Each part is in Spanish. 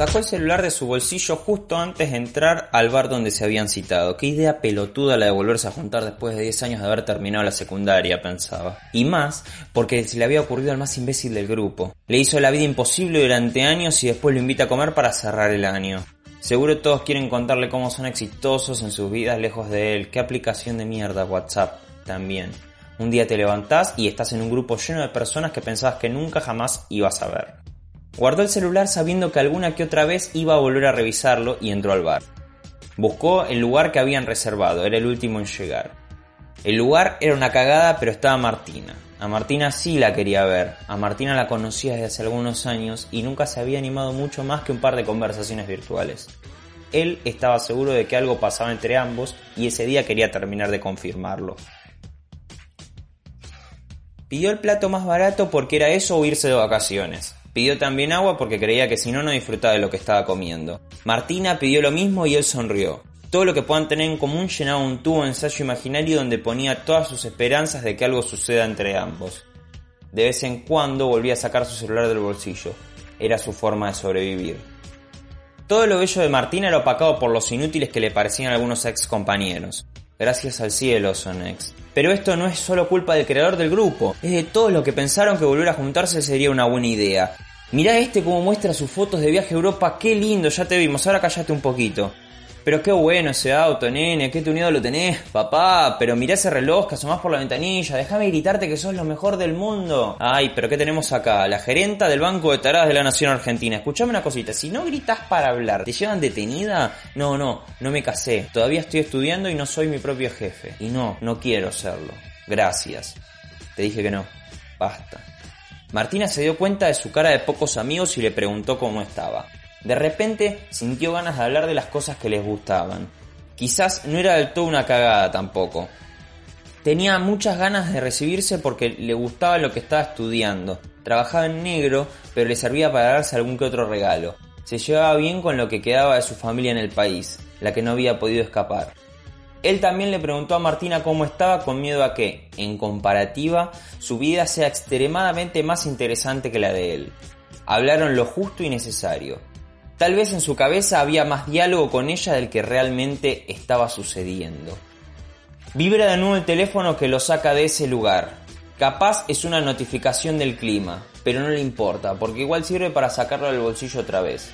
Sacó el celular de su bolsillo justo antes de entrar al bar donde se habían citado. Qué idea pelotuda la de volverse a juntar después de 10 años de haber terminado la secundaria, pensaba. Y más, porque se le había ocurrido al más imbécil del grupo. Le hizo la vida imposible durante años y después lo invita a comer para cerrar el año. Seguro todos quieren contarle cómo son exitosos en sus vidas lejos de él. Qué aplicación de mierda WhatsApp también. Un día te levantás y estás en un grupo lleno de personas que pensabas que nunca jamás ibas a ver. Guardó el celular sabiendo que alguna que otra vez iba a volver a revisarlo y entró al bar. Buscó el lugar que habían reservado, era el último en llegar. El lugar era una cagada, pero estaba Martina. A Martina sí la quería ver. A Martina la conocía desde hace algunos años y nunca se había animado mucho más que un par de conversaciones virtuales. Él estaba seguro de que algo pasaba entre ambos y ese día quería terminar de confirmarlo. Pidió el plato más barato porque era eso o irse de vacaciones. Pidió también agua porque creía que si no, no disfrutaba de lo que estaba comiendo. Martina pidió lo mismo y él sonrió. Todo lo que puedan tener en común llenaba un tubo ensayo imaginario donde ponía todas sus esperanzas de que algo suceda entre ambos. De vez en cuando volvía a sacar su celular del bolsillo. Era su forma de sobrevivir. Todo lo bello de Martina era opacado por los inútiles que le parecían algunos ex compañeros. Gracias al cielo son ex. Pero esto no es solo culpa del creador del grupo, es de todos los que pensaron que volver a juntarse sería una buena idea. Mirá este como muestra sus fotos de viaje a Europa, qué lindo, ya te vimos, ahora callate un poquito. Pero qué bueno ese auto, nene, qué unido lo tenés, papá. Pero mirá ese reloj que asomás por la ventanilla, déjame gritarte que sos lo mejor del mundo. Ay, pero ¿qué tenemos acá? La gerenta del Banco de Taradas de la Nación Argentina. Escuchame una cosita, si no gritas para hablar, ¿te llevan detenida? No, no, no me casé. Todavía estoy estudiando y no soy mi propio jefe. Y no, no quiero serlo. Gracias. Te dije que no. Basta. Martina se dio cuenta de su cara de pocos amigos y le preguntó cómo estaba. De repente sintió ganas de hablar de las cosas que les gustaban. Quizás no era del todo una cagada tampoco. Tenía muchas ganas de recibirse porque le gustaba lo que estaba estudiando. Trabajaba en negro, pero le servía para darse algún que otro regalo. Se llevaba bien con lo que quedaba de su familia en el país, la que no había podido escapar. Él también le preguntó a Martina cómo estaba con miedo a que, en comparativa, su vida sea extremadamente más interesante que la de él. Hablaron lo justo y necesario. Tal vez en su cabeza había más diálogo con ella del que realmente estaba sucediendo. Vibra de nuevo el teléfono que lo saca de ese lugar. Capaz es una notificación del clima, pero no le importa, porque igual sirve para sacarlo del bolsillo otra vez.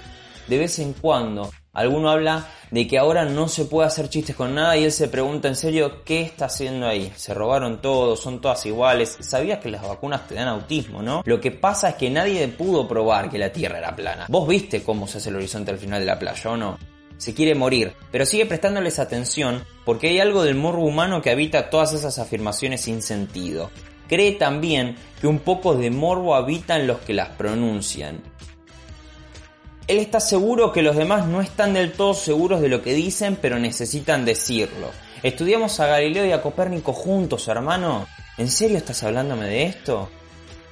De vez en cuando, alguno habla de que ahora no se puede hacer chistes con nada y él se pregunta en serio qué está haciendo ahí. Se robaron todo, son todas iguales. Sabías que las vacunas te dan autismo, ¿no? Lo que pasa es que nadie pudo probar que la Tierra era plana. Vos viste cómo se hace el horizonte al final de la playa, ¿o no? Se quiere morir, pero sigue prestándoles atención porque hay algo del morbo humano que habita todas esas afirmaciones sin sentido. Cree también que un poco de morbo habita en los que las pronuncian él está seguro que los demás no están del todo seguros de lo que dicen, pero necesitan decirlo. Estudiamos a Galileo y a Copérnico juntos, hermano. ¿En serio estás hablándome de esto?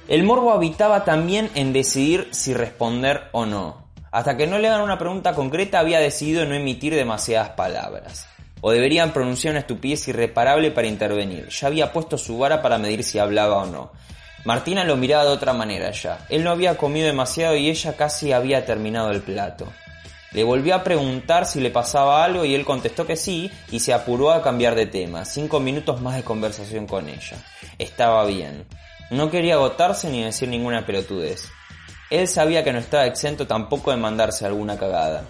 El morbo habitaba también en decidir si responder o no. Hasta que no le hagan una pregunta concreta había decidido no emitir demasiadas palabras. O deberían pronunciar una estupidez irreparable para intervenir. Ya había puesto su vara para medir si hablaba o no. Martina lo miraba de otra manera ya. Él no había comido demasiado y ella casi había terminado el plato. Le volvió a preguntar si le pasaba algo y él contestó que sí y se apuró a cambiar de tema. Cinco minutos más de conversación con ella. Estaba bien. No quería agotarse ni decir ninguna pelotudez. Él sabía que no estaba exento tampoco de mandarse alguna cagada.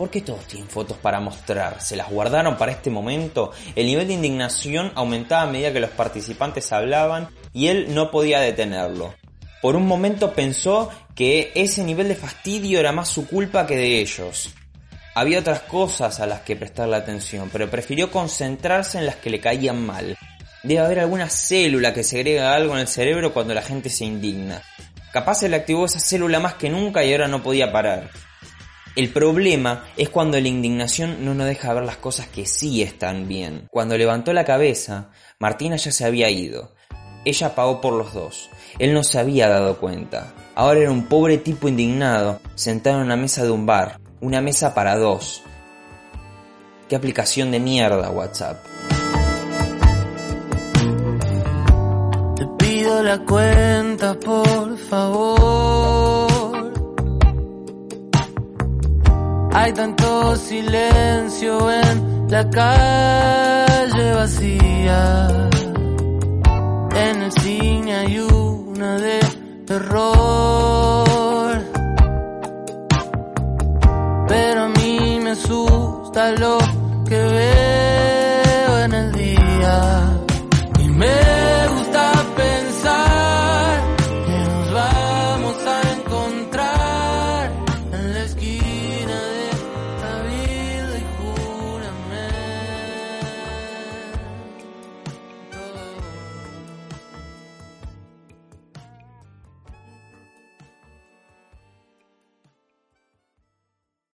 ¿Por qué todos tienen fotos para mostrar? ¿Se las guardaron para este momento? El nivel de indignación aumentaba a medida que los participantes hablaban y él no podía detenerlo. Por un momento pensó que ese nivel de fastidio era más su culpa que de ellos. Había otras cosas a las que prestarle atención, pero prefirió concentrarse en las que le caían mal. Debe haber alguna célula que segrega algo en el cerebro cuando la gente se indigna. Capaz se le activó esa célula más que nunca y ahora no podía parar. El problema es cuando la indignación no nos deja ver las cosas que sí están bien. Cuando levantó la cabeza, Martina ya se había ido. Ella pagó por los dos. Él no se había dado cuenta. Ahora era un pobre tipo indignado, sentado en una mesa de un bar. Una mesa para dos. Qué aplicación de mierda WhatsApp. Te pido la cuenta, por favor. Hay tanto silencio en la calle vacía. En el cine hay una de terror. Pero a mí me asusta lo que.